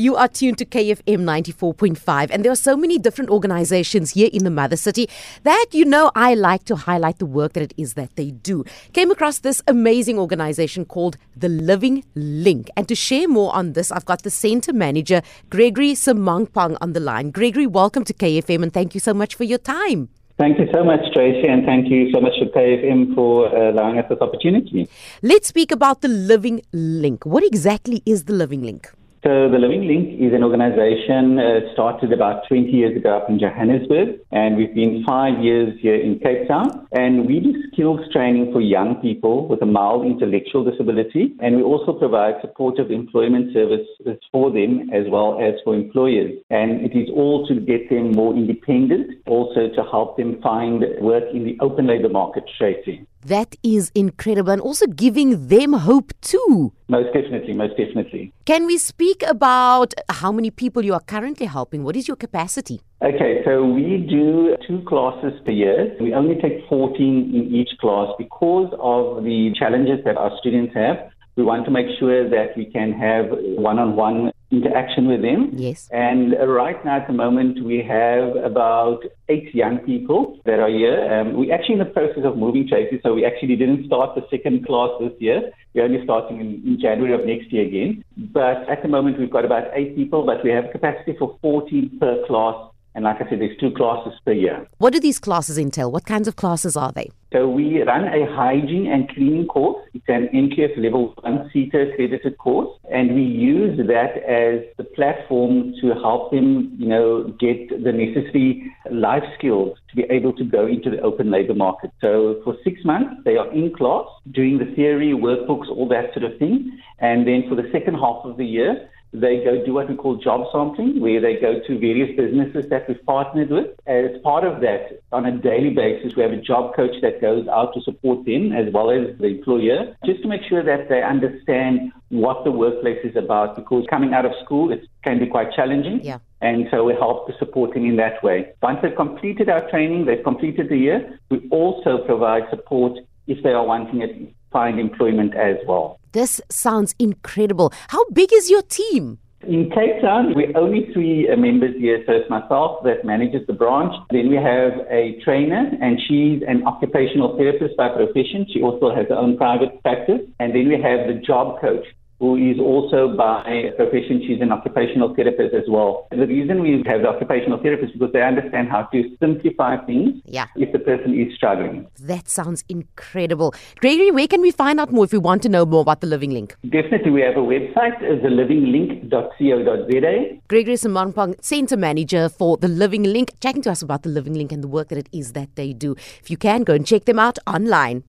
You are tuned to KFM 94.5, and there are so many different organizations here in the Mother City that you know I like to highlight the work that it is that they do. Came across this amazing organization called The Living Link, and to share more on this, I've got the center manager, Gregory Semangpang, on the line. Gregory, welcome to KFM, and thank you so much for your time. Thank you so much, Tracy, and thank you so much to KFM for uh, allowing us this opportunity. Let's speak about the Living Link. What exactly is the Living Link? So the Living Link is an organization uh, started about 20 years ago up in Johannesburg, and we've been five years here in Cape Town. And we do skills training for young people with a mild intellectual disability, and we also provide supportive employment services for them as well as for employers. And it is all to get them more independent, also to help them find work in the open labor market, Tracy. That is incredible, and also giving them hope too. Most definitely, most definitely. Can we speak about how many people you are currently helping? What is your capacity? Okay, so we do two classes per year. We only take 14 in each class because of the challenges that our students have. We want to make sure that we can have one on one interaction with them. Yes. And right now, at the moment, we have about eight young people that are here. Um, we're actually in the process of moving, Tracy, so we actually didn't start the second class this year. We're only starting in, in January of next year again. But at the moment, we've got about eight people, but we have capacity for 14 per class and like I said, there's two classes per year. What do these classes entail? What kinds of classes are they? So we run a hygiene and cleaning course. It's an NQF level one SETA accredited course, and we use that as the platform to help them, you know, get the necessary life skills to be able to go into the open labor market. So for six months, they are in class doing the theory, workbooks, all that sort of thing, and then for the second half of the year, they go do what we call job sampling, where they go to various businesses that we've partnered with. As part of that, on a daily basis, we have a job coach that goes out to support them as well as the employer, just to make sure that they understand what the workplace is about. Because coming out of school, it can be quite challenging. Yeah. And so we help to support them in that way. Once they've completed our training, they've completed the year, we also provide support if they are wanting to find employment as well. This sounds incredible. How big is your team? In Cape Town, we're only three uh, members here. So it's myself that manages the branch. Then we have a trainer, and she's an occupational therapist by profession. She also has her own private practice. And then we have the job coach who is also by profession, she's an occupational therapist as well. The reason we have the occupational therapist is because they understand how to simplify things Yeah. if the person is struggling. That sounds incredible. Gregory, where can we find out more if we want to know more about the Living Link? Definitely, we have a website, thelivinglink.co.za. Gregory Samampang, Centre Manager for the Living Link, chatting to us about the Living Link and the work that it is that they do. If you can, go and check them out online.